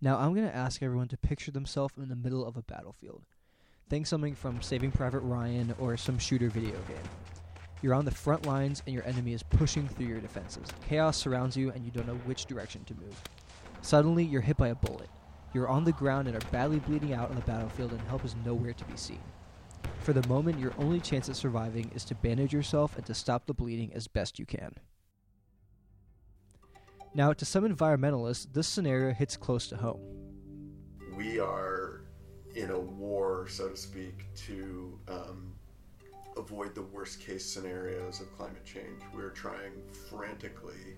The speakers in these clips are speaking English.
Now I'm going to ask everyone to picture themselves in the middle of a battlefield. Think something from Saving Private Ryan or some shooter video game. You're on the front lines and your enemy is pushing through your defenses. Chaos surrounds you and you don't know which direction to move. Suddenly, you're hit by a bullet. You're on the ground and are badly bleeding out on the battlefield and help is nowhere to be seen. For the moment, your only chance at surviving is to bandage yourself and to stop the bleeding as best you can. Now, to some environmentalists, this scenario hits close to home. We are in a war, so to speak, to um, avoid the worst case scenarios of climate change. We're trying frantically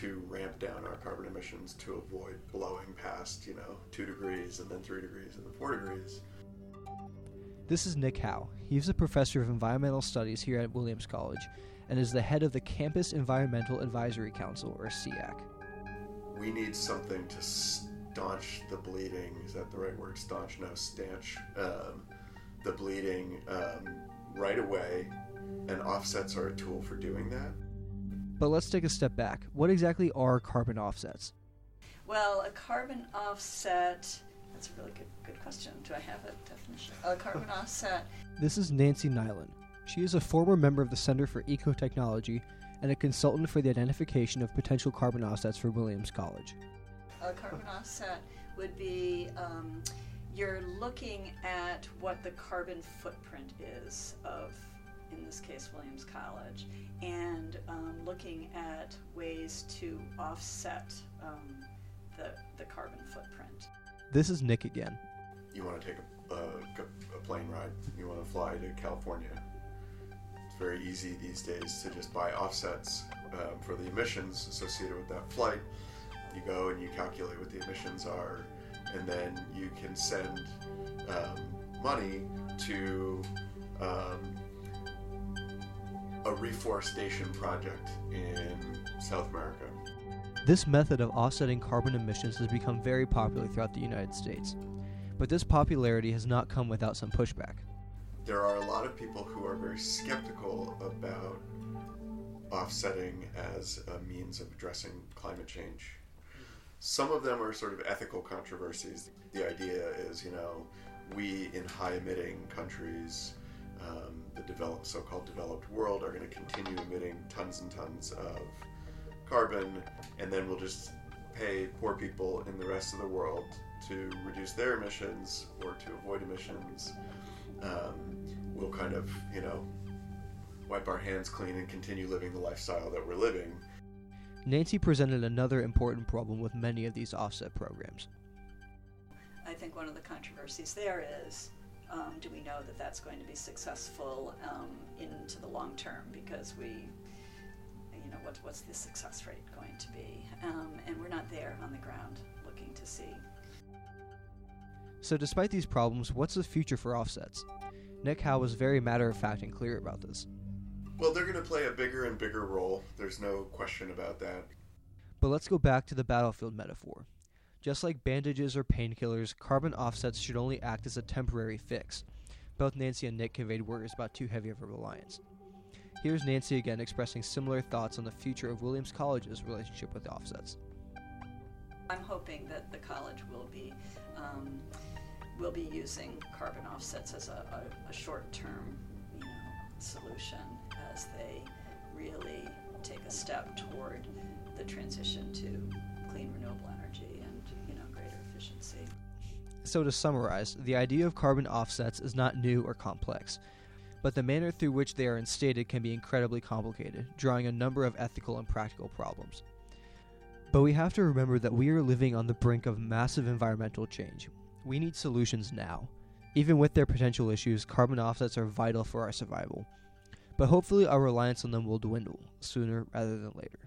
to ramp down our carbon emissions to avoid blowing past, you know, two degrees and then three degrees and then four degrees. This is Nick Howe. He's a professor of environmental studies here at Williams College and is the head of the Campus Environmental Advisory Council, or CEAC. We need something to staunch the bleeding. Is that the right word? Staunch? No, stanch. Um, the bleeding um, right away, and offsets are a tool for doing that. But let's take a step back. What exactly are carbon offsets? Well, a carbon offset. That's a really good, good question. Do I have a definition? A carbon offset. This is Nancy Nylen. She is a former member of the Center for Ecotechnology and a consultant for the identification of potential carbon offsets for Williams College. A carbon offset would be um, you're looking at what the carbon footprint is of, in this case, Williams College, and um, looking at ways to offset um, the, the carbon footprint. This is Nick again. You want to take a, a, a plane ride, you want to fly to California. It's very easy these days to just buy offsets um, for the emissions associated with that flight. You go and you calculate what the emissions are, and then you can send um, money to um, a reforestation project in South America. This method of offsetting carbon emissions has become very popular throughout the United States. But this popularity has not come without some pushback. There are a lot of people who are very skeptical about offsetting as a means of addressing climate change. Some of them are sort of ethical controversies. The idea is, you know, we in high emitting countries, um, the developed, so-called developed world, are going to continue emitting tons and tons of carbon, and then we'll just pay poor people in the rest of the world to reduce their emissions or to avoid emissions. Um, we'll kind of, you know, wipe our hands clean and continue living the lifestyle that we're living. Nancy presented another important problem with many of these offset programs. I think one of the controversies there is um, do we know that that's going to be successful um, into the long term? Because we, you know, what, what's the success rate going to be? Um, and we're not there on the ground looking to see. So, despite these problems, what's the future for offsets? Nick Howe was very matter of fact and clear about this. Well, they're going to play a bigger and bigger role. There's no question about that. But let's go back to the battlefield metaphor. Just like bandages or painkillers, carbon offsets should only act as a temporary fix. Both Nancy and Nick conveyed worries about too heavy of a reliance. Here's Nancy again expressing similar thoughts on the future of Williams College's relationship with offsets. I'm hoping that the college will be um, will be using carbon offsets as a, a, a short-term, you know, solution as they really take a step toward the transition to clean renewable energy and you know greater efficiency. So to summarize, the idea of carbon offsets is not new or complex, but the manner through which they are instated can be incredibly complicated, drawing a number of ethical and practical problems. But we have to remember that we are living on the brink of massive environmental change. We need solutions now. Even with their potential issues, carbon offsets are vital for our survival. But hopefully, our reliance on them will dwindle sooner rather than later.